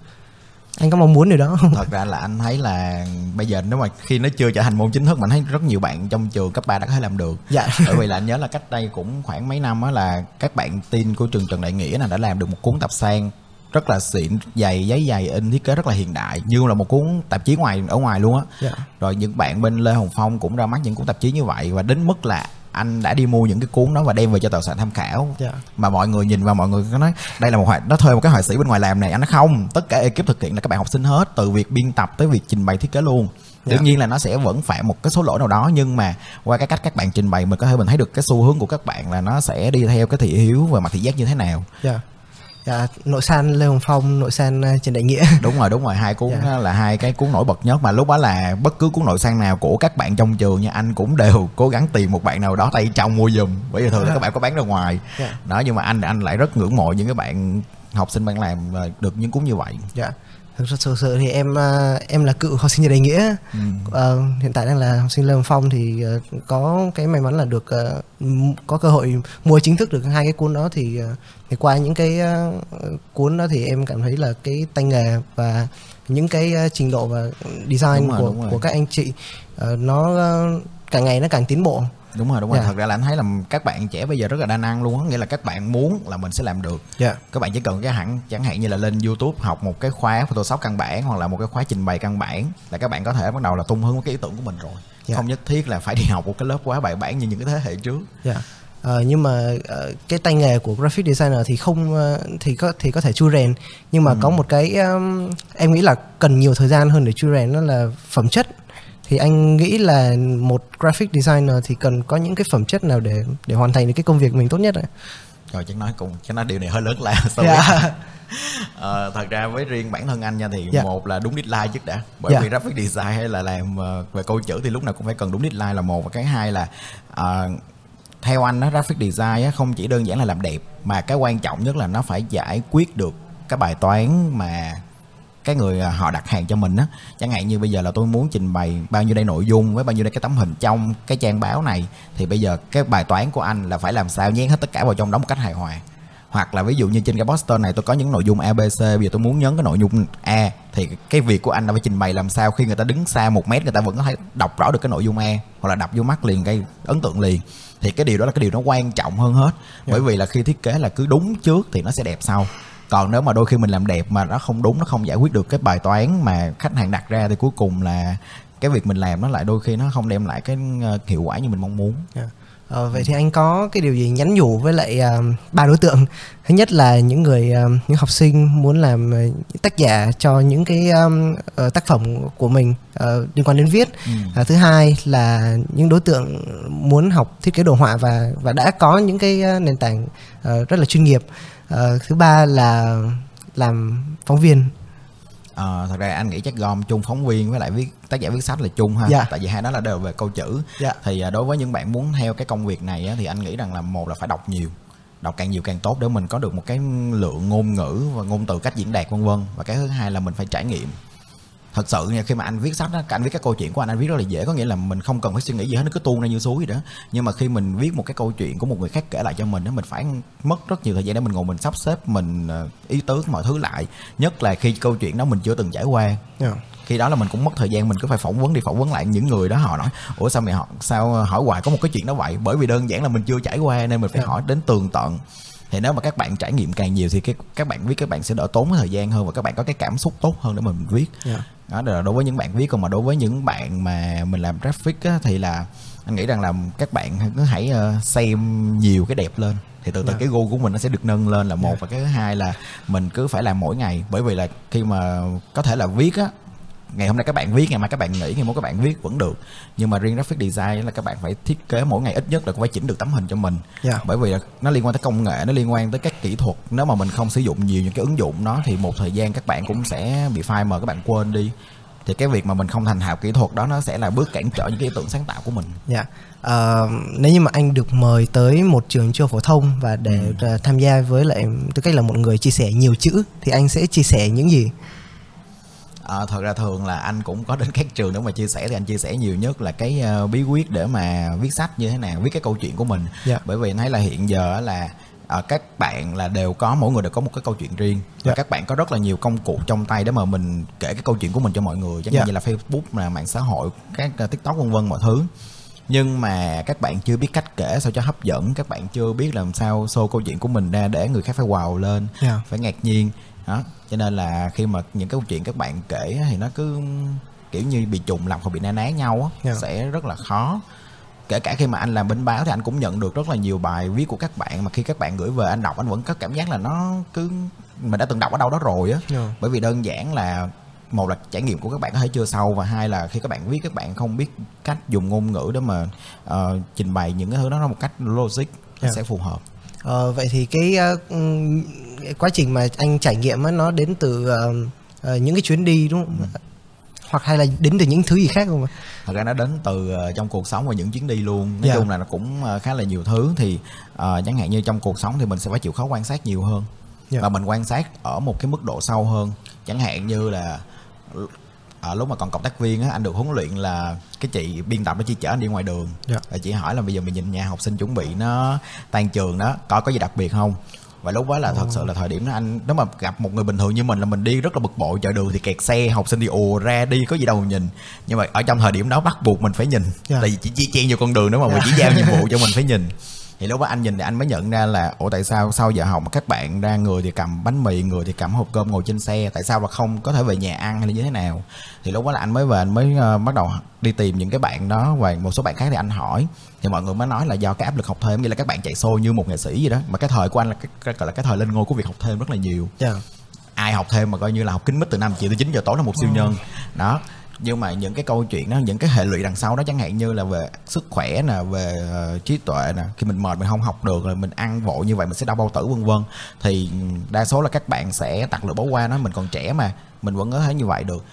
anh có mong muốn điều đó không?
Thật ra là anh thấy là bây giờ nếu mà khi nó chưa trở thành môn chính thức mình thấy rất nhiều bạn trong trường cấp 3 đã có thể làm được.
Dạ.
Bởi vì là anh nhớ là cách đây cũng khoảng mấy năm á là các bạn tin của trường Trần Đại Nghĩa là đã làm được một cuốn tập san rất là xịn dày giấy dày in thiết kế rất là hiện đại như là một cuốn tạp chí ngoài ở ngoài luôn á.
Dạ.
Rồi những bạn bên Lê Hồng Phong cũng ra mắt những cuốn tạp chí như vậy và đến mức là anh đã đi mua những cái cuốn đó và đem về cho tờ soạn tham khảo.
Dạ.
Mà mọi người nhìn vào mọi người có nói đây là một họa nó thuê một cái họa sĩ bên ngoài làm này. Anh nói không tất cả ekip thực hiện là các bạn học sinh hết từ việc biên tập tới việc trình bày thiết kế luôn.
Dạ.
đương nhiên là nó sẽ vẫn phạm một cái số lỗi nào đó nhưng mà qua cái cách các bạn trình bày mình có thể mình thấy được cái xu hướng của các bạn là nó sẽ đi theo cái thị hiếu và mặt thị giác như thế nào.
Dạ dạ nội san lê hồng phong nội san ờ, trần đại nghĩa [LAUGHS]
đúng rồi đúng rồi hai cuốn
Dạ.
là hai cái cuốn nổi bật nhất mà lúc đó là bất cứ cuốn nội sang nào của các bạn trong trường nha anh cũng đều [LAUGHS] cố gắng tìm một bạn nào đó tay trong mua giùm bởi vì thường là
Dạ.
các bạn có bán ra ngoài
Dạ.
đó nhưng mà anh anh lại rất ngưỡng mộ những cái bạn học sinh bạn làm được những cuốn như vậy
Dạ. Thực sự, thực sự thì em à, em là cựu học sinh nhà đầy nghĩa.
Ừ.
Ờ, hiện tại đang là học sinh Hồng Phong thì ờ, có cái may mắn là được m- có cơ hội mua chính thức được hai cái cuốn đó thì thì qua những cái cuốn đó thì em cảm thấy là cái tay nghề và những cái trình độ và design
Đúng rồi,
của
đúng rồi.
của các anh chị nó càng ngày nó càng tiến bộ.
Đúng rồi đúng rồi
Dạ.
thật ra là anh thấy là các bạn trẻ bây giờ rất là đa năng luôn á nghĩa là các bạn muốn là mình sẽ làm được
Dạ.
các bạn chỉ cần cái hẳn chẳng hạn như là lên YouTube học một cái khóa Photoshop căn bản hoặc là một cái khóa trình bày căn bản là các bạn có thể bắt đầu là tung hứng cái ý tưởng của mình rồi
Dạ.
không nhất thiết là phải đi học một cái lớp quá bài bản như những cái thế hệ trước
Dạ. Ờ, nhưng mà ờ, cái tay nghề của graphic designer thì không ờ, thì có thì có thể chui rèn nhưng mà có một cái um, em nghĩ là cần nhiều thời gian hơn để chui rèn đó là phẩm chất thì anh nghĩ là một graphic designer thì cần có những cái phẩm chất nào để để hoàn thành được cái công việc mình tốt nhất ạ?
rồi chắc nói cùng chắc nói điều này hơi lớn lao [LAUGHS] so với
Dạ. [LAUGHS]
Ờ, thật ra với riêng bản thân anh nha thì
Dạ.
một là đúng deadline trước đã bởi
Dạ.
vì graphic design hay là làm ờ, về câu chữ thì lúc nào cũng phải cần đúng deadline là một và cái hai là ờ, theo anh đó graphic design á, không chỉ đơn giản là làm đẹp mà cái quan trọng nhất là nó phải giải quyết được cái bài toán mà cái người à, họ đặt hàng cho mình á chẳng hạn như bây giờ là tôi muốn trình bày bao nhiêu đây nội dung với bao nhiêu đây cái tấm hình trong cái trang báo này thì bây giờ cái bài toán của anh là phải làm sao nhét hết tất cả vào trong đó một cách hài hòa. Hoặc là ví dụ như trên cái poster này tôi có những nội dung abc bây giờ tôi muốn nhấn cái nội dung a thì cái việc của anh là phải trình bày làm sao khi người ta đứng xa một mét người ta vẫn có thể đọc rõ được cái nội dung a hoặc là đập vô mắt liền gây ấn tượng liền. Thì cái điều đó là cái điều nó quan trọng hơn hết. Bởi vì là khi thiết kế là cứ đúng trước thì nó sẽ đẹp sau còn nếu mà đôi khi mình làm đẹp mà nó không đúng nó không giải quyết được cái bài toán mà khách hàng đặt ra thì cuối cùng là cái việc mình làm nó lại đôi khi nó không đem lại cái ờ, hiệu quả như mình mong muốn
Yeah. Ờ, vậy thì anh có cái điều gì nhắn nhủ với lại à, ba đối tượng thứ nhất là những người à, những học sinh muốn làm à, tác giả cho những cái um, ờ, tác phẩm của mình ờ, liên quan đến viết
Ừ.
à, thứ hai là những đối tượng muốn học thiết kế đồ họa và và đã có những cái à, nền tảng ờ, rất là chuyên nghiệp Ờ, thứ ba là làm phóng viên.
Ờ, thật ra anh nghĩ chắc gom chung phóng viên với lại viết tác giả viết sách là chung ha.
Dạ.
tại vì hai đó là đều về câu chữ.
Dạ.
thì à, đối với những bạn muốn theo cái công việc này á, thì anh nghĩ rằng là một là phải đọc nhiều đọc càng nhiều càng tốt để mình có được một cái lượng ngôn ngữ và ngôn từ cách diễn đạt vân vân. Và cái thứ hai là mình phải trải nghiệm thật sự nha khi mà anh viết sách á anh viết cái câu chuyện của anh anh viết rất là dễ. Có nghĩa là mình không cần phải suy nghĩ gì hết nó cứ tuôn ra như suối vậy đó. Nhưng mà khi mình viết một cái câu chuyện của một người khác kể lại cho mình á mình phải mất rất nhiều thời gian để mình ngồi mình sắp xếp mình ờ, ý tứ mọi thứ lại. Nhất là khi câu chuyện đó mình chưa từng trải qua.
Yeah.
khi đó là mình cũng mất thời gian mình cứ phải phỏng vấn đi phỏng vấn lại những người đó. Họ nói ủa sao mày họ sao hỏi hoài có một cái chuyện đó vậy? Bởi vì đơn giản là mình chưa trải qua nên mình phải
Dạ.
hỏi đến tường tận thì nếu mà các bạn trải nghiệm càng nhiều thì cái các bạn viết các bạn sẽ đỡ tốn thời gian hơn và các bạn có cái cảm xúc tốt hơn để mà mình viết
Yeah.
đó là đối với những bạn viết còn mà đối với những bạn mà mình làm graphic á, thì là anh nghĩ rằng là các bạn cứ hãy ờ, xem nhiều cái đẹp lên thì từ từ
Dạ.
cái gu của mình nó sẽ được nâng lên là một
Dạ.
và cái thứ hai là mình cứ phải làm mỗi ngày bởi vì là khi mà có thể là viết á ngày hôm nay các bạn viết ngày mai các bạn nghỉ ngày mai các bạn viết vẫn được nhưng mà riêng graphic design là các bạn phải thiết kế mỗi ngày ít nhất là cũng phải chỉnh được tấm hình cho mình
Yeah.
bởi vì là nó liên quan tới công nghệ nó liên quan tới các kỹ thuật nếu mà mình không sử dụng nhiều những cái ứng dụng đó thì một thời gian các bạn cũng sẽ bị phai mờ các bạn quên đi thì cái việc mà mình không thành thạo kỹ thuật đó nó sẽ là bước cản trở những cái ý tưởng sáng tạo của mình
Dạ. Ờ, nếu như mà anh được mời tới một trường trung phổ thông và để ờ, tham gia với lại tư cách là một người chia sẻ nhiều chữ thì anh sẽ chia sẻ những gì?
Ờ, thật ra thường là anh cũng có đến các trường để mà chia sẻ thì anh chia sẻ nhiều nhất là cái ờ, bí quyết để mà viết sách như thế nào viết cái câu chuyện của mình
Dạ.
bởi vì anh thấy là hiện giờ á là ờ, các bạn là đều có mỗi người đều có một cái câu chuyện riêng và
Dạ.
các bạn có rất là nhiều công cụ trong tay để mà mình kể cái câu chuyện của mình cho mọi người chẳng
Dạ.
hạn như là Facebook là mạng xã hội các ờ, TikTok vân vân mọi thứ nhưng mà các bạn chưa biết cách kể sao cho hấp dẫn các bạn chưa biết làm sao show câu chuyện của mình ra để người khác phải wow lên
Dạ.
phải ngạc nhiên đó cho nên là khi mà những câu chuyện các bạn kể thì nó cứ kiểu như bị trùng lặp hoặc bị na ná nhau á,
Yeah.
sẽ rất là khó kể cả khi mà anh làm bên báo thì anh cũng nhận được rất là nhiều bài viết của các bạn mà khi các bạn gửi về anh đọc anh vẫn có cảm giác là nó cứ mình đã từng đọc ở đâu đó rồi á
Yeah.
bởi vì đơn giản là một là trải nghiệm của các bạn có thể chưa sâu và hai là khi các bạn viết các bạn không biết cách dùng ngôn ngữ để mà ờ, trình bày những cái thứ đó một cách logic
Yeah.
sẽ phù hợp
Ờ, vậy thì cái, cái quá trình mà anh trải nghiệm á, nó đến từ ờ, ờ, những cái chuyến đi đúng không? Hoặc hay là đến từ những thứ gì khác không? ạ?
thật ra nó đến từ ờ, trong cuộc sống và những chuyến đi luôn nói
Dạ.
chung là nó cũng ờ, khá là nhiều thứ thì ờ, chẳng hạn như trong cuộc sống thì mình sẽ phải chịu khó quan sát nhiều hơn
Dạ.
và mình quan sát ở một cái mức độ sâu hơn chẳng hạn như là ở lúc mà còn cộng tác viên á anh được huấn luyện là cái chị biên tập nó chỉ chở anh đi ngoài đường
Dạ.
và chị hỏi là bây giờ mình nhìn nhà học sinh chuẩn bị nó tan trường đó coi có gì đặc biệt không và lúc đó là thật sự là thời điểm đó anh nếu mà gặp một người bình thường như mình là mình đi rất là bực bội chợ đường thì kẹt xe học sinh thì ùa ra đi có gì đâu nhìn. Nhưng mà ở trong thời điểm đó bắt buộc mình phải nhìn.
Dạ.
tại vì chỉ chen vô con đường đó mà mình chỉ giao nhiệm vụ cho mình phải nhìn thì lúc đó anh nhìn thì anh mới nhận ra là ủa tại sao sau giờ học mà các bạn ra người thì cầm bánh mì người thì cầm hộp cơm ngồi trên xe tại sao là không có thể về nhà ăn hay là như thế nào? Thì lúc đó là anh mới về anh mới ờ, bắt đầu đi tìm những cái bạn đó và một số bạn khác thì anh hỏi. Thì mọi người mới nói là do cái áp lực học thêm nghĩa là các bạn chạy xô như một nghệ sĩ gì đó. Mà cái thời của anh là cái, gọi là cái thời lên ngôi của việc học thêm rất là nhiều.
Dạ.
ai học thêm mà coi như là học kính mít từ 5 triệu tới 9 giờ tối là một siêu nhân. Đó nhưng mà những cái câu chuyện đó những cái hệ lụy đằng sau đó chẳng hạn như là về sức khỏe nè về uh, trí tuệ nè khi mình mệt mình không học được rồi mình ăn vội như vậy mình sẽ đau bao tử vân vân. Thì đa số là các bạn sẽ tặc lưỡi bỏ qua nó mình còn trẻ mà mình vẫn có thể như vậy được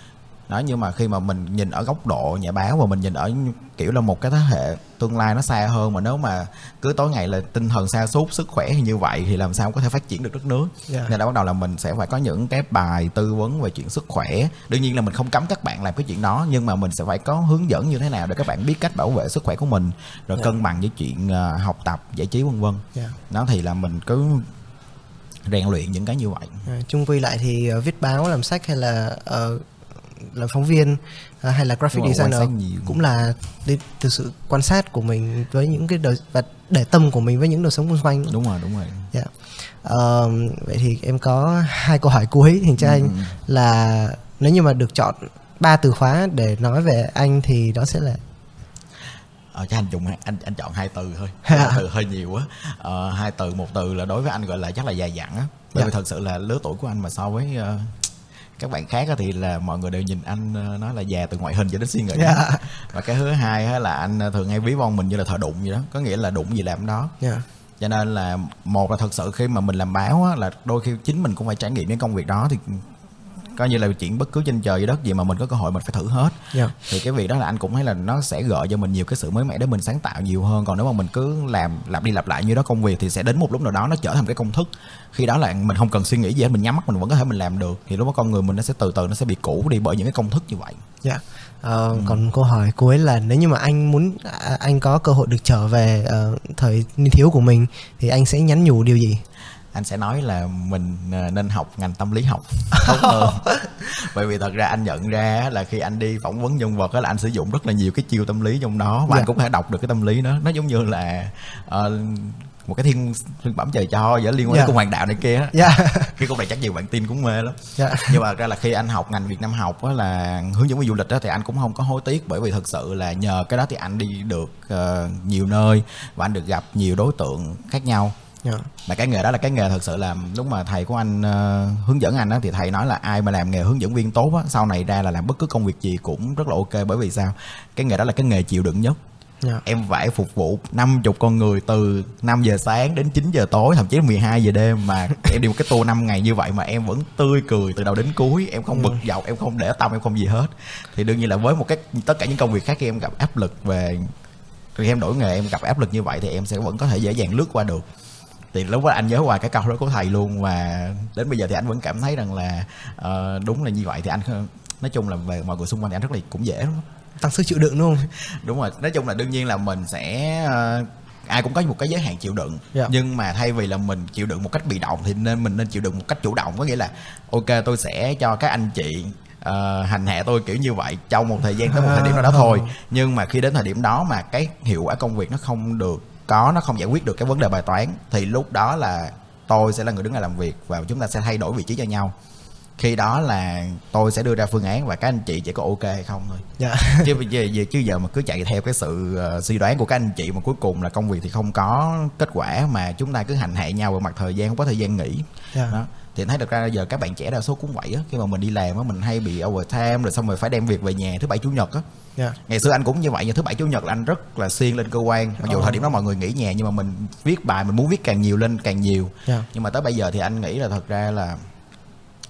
đó nhưng mà khi mà mình nhìn ở góc độ nhà báo và mình nhìn ở kiểu là một cái thế hệ tương lai nó xa hơn mà nếu mà cứ tối ngày là tinh thần sa sút sức khỏe như vậy thì làm sao có thể phát triển được đất nước
Dạ.
nên đã bắt đầu là mình sẽ phải có những cái bài tư vấn về chuyện sức khỏe đương nhiên là mình không cấm các bạn làm cái chuyện đó nhưng mà mình sẽ phải có hướng dẫn như thế nào để các bạn biết cách bảo vệ sức khỏe của mình rồi
Dạ.
cân bằng với chuyện ờ, học tập giải trí vân vân
Dạ.
đó thì là mình cứ rèn luyện những cái như vậy
À, chung quy lại thì uh, viết báo làm sách hay là uh, làm phóng viên uh, hay là graphic designer cũng là đi từ sự quan sát của mình với những cái đời và để tâm của mình với những đời sống xung quanh
đúng rồi đúng rồi
Dạ. Ờ, vậy thì em có hai câu hỏi cuối dành cho anh
Ừ.
là nếu như mà được chọn ba từ khóa để nói về anh thì đó sẽ là
ờ, cho anh dùng anh anh chọn hai từ thôi
Ha.
hai từ hơi nhiều quá ờ, hai từ một từ là đối với anh gọi là chắc là dài dặn á bởi
Dạ.
vì thật sự là lứa tuổi của anh mà so với ờ, các bạn khác thì là mọi người đều nhìn anh ờ, nói là già từ ngoại hình cho đến suy nghĩ
Dạ.
và cái thứ hai là anh ờ, thường hay ví von mình như là thợ đụng vậy đó có nghĩa là đụng gì làm đó
Dạ.
cho nên là một là thật sự khi mà mình làm báo á, là đôi khi chính mình cũng phải trải nghiệm những công việc đó thì coi như là chuyện bất cứ trên trời dưới đất gì mà mình có cơ hội mình phải thử hết
Dạ.
thì cái việc đó là anh cũng thấy là nó sẽ gợi cho mình nhiều cái sự mới mẻ để mình sáng tạo nhiều hơn còn nếu mà mình cứ làm lặp đi lặp lại như đó công việc thì sẽ đến một lúc nào đó nó trở thành cái công thức khi đó là mình không cần suy nghĩ gì hết mình nhắm mắt mình vẫn có thể mình làm được thì lúc đó con người mình nó sẽ từ từ nó sẽ bị cũ đi bởi những cái công thức như vậy
Dạ. Ờ, Còn câu hỏi cuối là nếu như mà anh muốn à, anh có cơ hội được trở về ờ, thời niên thiếu của mình thì anh sẽ nhắn nhủ điều gì?
Anh sẽ nói là mình ờ, nên học ngành tâm lý học [LAUGHS] tốt hơn [LAUGHS] bởi vì thật ra anh nhận ra là khi anh đi phỏng vấn nhân vật á là anh sử dụng rất là nhiều cái chiêu tâm lý trong đó và
Dạ.
anh cũng có thể đọc được cái tâm lý đó nó giống như là ờ, một cái thiên thiên bẩm trời cho vậy liên quan
Dạ.
đến cung hoàng đạo này kia á.
Dạ. [LAUGHS]
cái câu này chắc nhiều bạn tin cũng mê lắm
Dạ.
nhưng mà ra là khi anh học ngành Việt Nam học á là hướng dẫn du lịch đó thì anh cũng không có hối tiếc bởi vì thật sự là nhờ cái đó thì anh đi được ờ, nhiều nơi và anh được gặp nhiều đối tượng khác nhau
Dạ.
mà cái nghề đó là cái nghề thật sự là lúc mà thầy của anh ờ, hướng dẫn anh đó thì thầy nói là ai mà làm nghề hướng dẫn viên tốt á sau này ra là làm bất cứ công việc gì cũng rất là ok. Bởi vì sao? Cái nghề đó là cái nghề chịu đựng nhất.
Dạ.
em phải phục vụ 50 con người từ 5 giờ sáng đến 9 giờ tối thậm chí là 12 giờ đêm mà em đi một cái tour 5 ngày như vậy mà em vẫn tươi cười từ đầu đến cuối. Em không bực dọc em không để tâm em không gì hết. Thì đương nhiên là với một cái tất cả những công việc khác khi em gặp áp lực về khi em đổi nghề em gặp áp lực như vậy thì em sẽ vẫn có thể dễ dàng lướt qua được thì lúc đó anh nhớ hoài cái câu đó của thầy luôn và đến bây giờ thì anh vẫn cảm thấy rằng là ờ, đúng là như vậy. Thì anh nói chung là về mọi người xung quanh thì anh rất là cũng dễ lắm.
Tăng sức chịu đựng đúng không? [LAUGHS]
đúng rồi. Nói chung là đương nhiên là mình sẽ ờ, ai cũng có một cái giới hạn chịu đựng.
Dạ.
nhưng mà thay vì là mình chịu đựng một cách bị động thì nên mình nên chịu đựng một cách chủ động. Có nghĩa là ok tôi sẽ cho các anh chị ờ, hành hạ tôi kiểu như vậy trong một thời gian tới một thời điểm nào đó [LAUGHS] thôi. Nhưng mà khi đến thời điểm đó mà cái hiệu quả công việc nó không được có nó không giải quyết được cái vấn đề bài toán. Thì lúc đó là tôi sẽ là người đứng ra làm việc và chúng ta sẽ thay đổi vị trí cho nhau. Khi đó là tôi sẽ đưa ra phương án và các anh chị chỉ có ok hay không thôi.
Dạ. [LAUGHS]
chứ giờ chứ giờ mà cứ chạy theo cái sự ờ, suy đoán của các anh chị mà cuối cùng là công việc thì không có kết quả mà chúng ta cứ hành hạ nhau về mặt thời gian không có thời gian nghỉ.
Dạ.
đó thì thấy được ra giờ các bạn trẻ đa số cũng vậy á khi mà mình đi làm á mình hay bị overtime rồi xong rồi phải đem việc về nhà thứ bảy chủ nhật á
Dạ.
ngày xưa anh cũng như vậy nhưng thứ bảy chủ nhật là anh rất là xuyên lên cơ quan mặc dù
Ờ.
thời điểm đó mọi người nghỉ nhà nhưng mà mình viết bài mình muốn viết càng nhiều lên càng nhiều
Dạ.
nhưng mà tới bây giờ thì anh nghĩ là thật ra là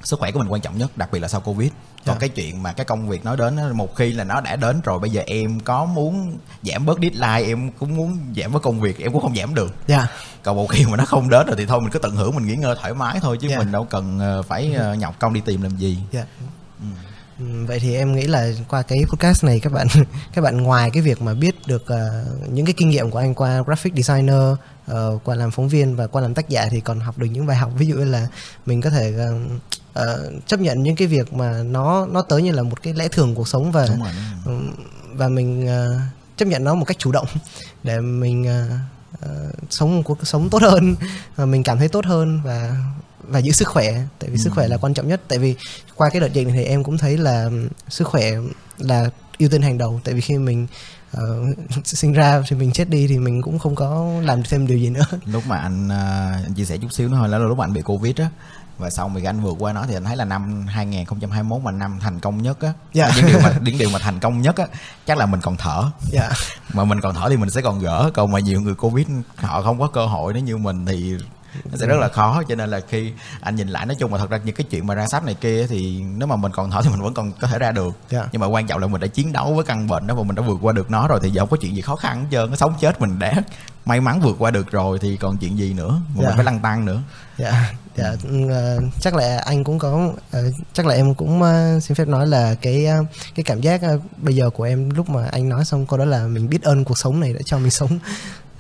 sức khỏe của mình quan trọng nhất đặc biệt là sau covid còn
Dạ.
cái chuyện mà cái công việc nói đến một khi là nó đã đến rồi bây giờ em có muốn giảm bớt deadline em cũng muốn giảm bớt công việc em cũng không giảm được
Dạ.
còn một khi mà nó không đến rồi thì thôi mình cứ tận hưởng mình nghỉ ngơi thoải mái thôi chứ
Dạ.
mình đâu cần ờ, phải ờ, nhọc công đi tìm làm gì
Dạ. Ừ, Vậy thì em nghĩ là qua cái podcast này các bạn [LAUGHS] các bạn ngoài cái việc mà biết được ờ, những cái kinh nghiệm của anh qua graphic designer, qua làm phóng viên và qua làm tác giả thì còn học được những bài học ví dụ như là mình có thể ờ, chấp nhận những cái việc mà nó nó tới như là một cái lẽ thường cuộc sống và
đúng rồi đúng rồi.
ừ, và mình ờ, chấp nhận nó một cách chủ động [LAUGHS] để mình ờ, ờ, sống một cuộc sống tốt hơn và mình cảm thấy tốt hơn và và giữ sức khỏe. Tại vì sức khỏe là quan trọng nhất. Tại vì qua cái đợt dịch này thì em cũng thấy là sức khỏe là ưu tiên hàng đầu. Tại vì khi mình ờ, [LAUGHS] sinh ra thì mình chết đi thì mình cũng không có làm thêm điều gì nữa.
Lúc mà anh, anh chia sẻ chút xíu nữa thôi là lúc mà anh bị covid á và xong rồi anh vượt qua nó thì anh thấy là năm 2021 là năm thành công nhất á
Dạ.
những điều mà những điều mà thành công nhất á chắc là mình còn thở.
Dạ.
Mà mình còn thở thì mình sẽ còn gỡ. Còn mà nhiều người covid họ không có cơ hội nếu như mình thì nó sẽ rất là khó. Cho nên là khi anh nhìn lại nói chung là thật ra những cái chuyện mà ra sách này kia thì nếu mà mình còn thở thì mình vẫn còn có thể ra được.
Dạ.
nhưng mà quan trọng là mình đã chiến đấu với căn bệnh đó và mình đã vượt qua được nó rồi thì giờ không có chuyện gì khó khăn hết trơn. Sống chết mình đã may mắn vượt qua được rồi thì còn chuyện gì nữa? Mà
Dạ.
mình phải lăn tăng nữa.
Dạ dạ ờ, chắc là anh cũng có ờ, chắc là em cũng ờ, xin phép nói là cái ờ, cái cảm giác ờ, bây giờ của em lúc mà anh nói xong câu đó là mình biết ơn cuộc sống này đã cho mình sống.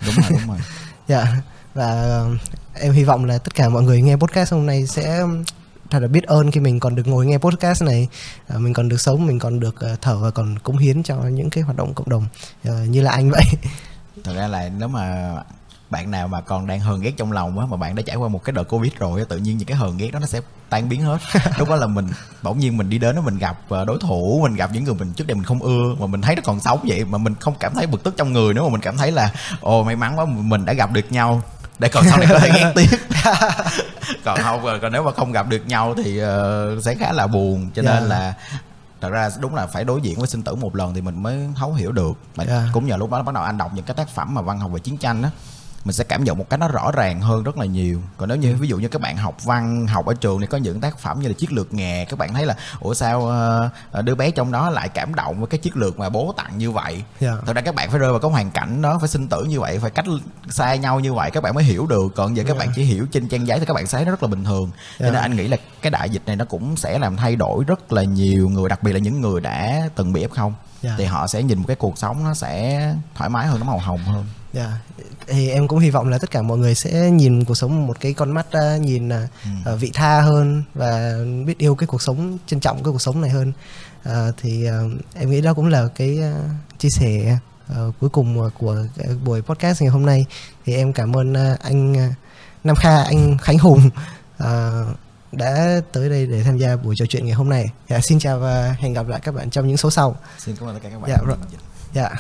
Đúng rồi đúng rồi. [LAUGHS]
Dạ và uh, em hy vọng là tất cả mọi người nghe podcast hôm nay sẽ thật là biết ơn khi mình còn được ngồi nghe podcast này. Uh, mình còn được sống mình còn được uh, thở và còn cống hiến cho những cái hoạt động cộng đồng uh, như là anh vậy.
Thật ra là nếu mà bạn nào mà còn đang hờn ghét trong lòng á mà bạn đã trải qua một cái đợt covid rồi tự nhiên những cái hờn ghét đó nó sẽ tan biến hết. [LAUGHS] Lúc đó là mình bỗng nhiên mình đi đến đó mình gặp ờ, đối thủ mình gặp những người mình trước đây mình không ưa mà mình thấy nó còn sống vậy mà mình không cảm thấy bực tức trong người nữa mà mình cảm thấy là ồ may mắn quá mình đã gặp được nhau. Để còn sau này có thể ghét tiếp. [LAUGHS] Còn không còn nếu mà không gặp được nhau thì uh, sẽ khá là buồn. Cho nên yeah. là thật ra đúng là phải đối diện với sinh tử một lần thì mình mới thấu hiểu được. Mà yeah. cũng nhờ lúc đó bắt đầu anh đọc những cái tác phẩm mà văn học về chiến tranh á mình sẽ cảm nhận một cái nó rõ ràng hơn rất là nhiều còn nếu như ví dụ như các bạn học văn học ở trường thì có những tác phẩm như là chiến lược nghề các bạn thấy là ủa sao uh, đứa bé trong đó lại cảm động với cái chiến lược mà bố tặng như vậy yeah. Dạ. thật ra các bạn phải rơi vào cái hoàn cảnh đó phải sinh tử như vậy phải cách xa nhau như vậy các bạn mới hiểu được còn giờ các yeah. bạn chỉ hiểu trên trang giấy thì các bạn thấy nó rất là bình thường yeah. cho nên dạ. anh nghĩ là cái đại dịch này nó cũng sẽ làm thay đổi rất là nhiều người đặc biệt là những người đã từng bị f không yeah. thì họ sẽ nhìn một cái cuộc sống nó sẽ thoải mái hơn nó màu hồng hơn
yeah. thì em cũng hy vọng là tất cả mọi người sẽ nhìn cuộc sống một cái con mắt nhìn uh, ừ. uh, vị tha hơn và biết yêu cái cuộc sống trân trọng cái cuộc sống này hơn uh, thì uh, em nghĩ đó cũng là cái chia sẻ cuối cùng của buổi podcast ngày hôm nay thì em cảm ơn anh Nam Kha anh Khánh Hùng đã tới đây để tham gia buổi trò chuyện ngày hôm nay. Dạ, xin chào và hẹn gặp lại các bạn trong những số sau.
Xin cảm ơn tất cả các bạn.
Dạ, rồi. Dạ.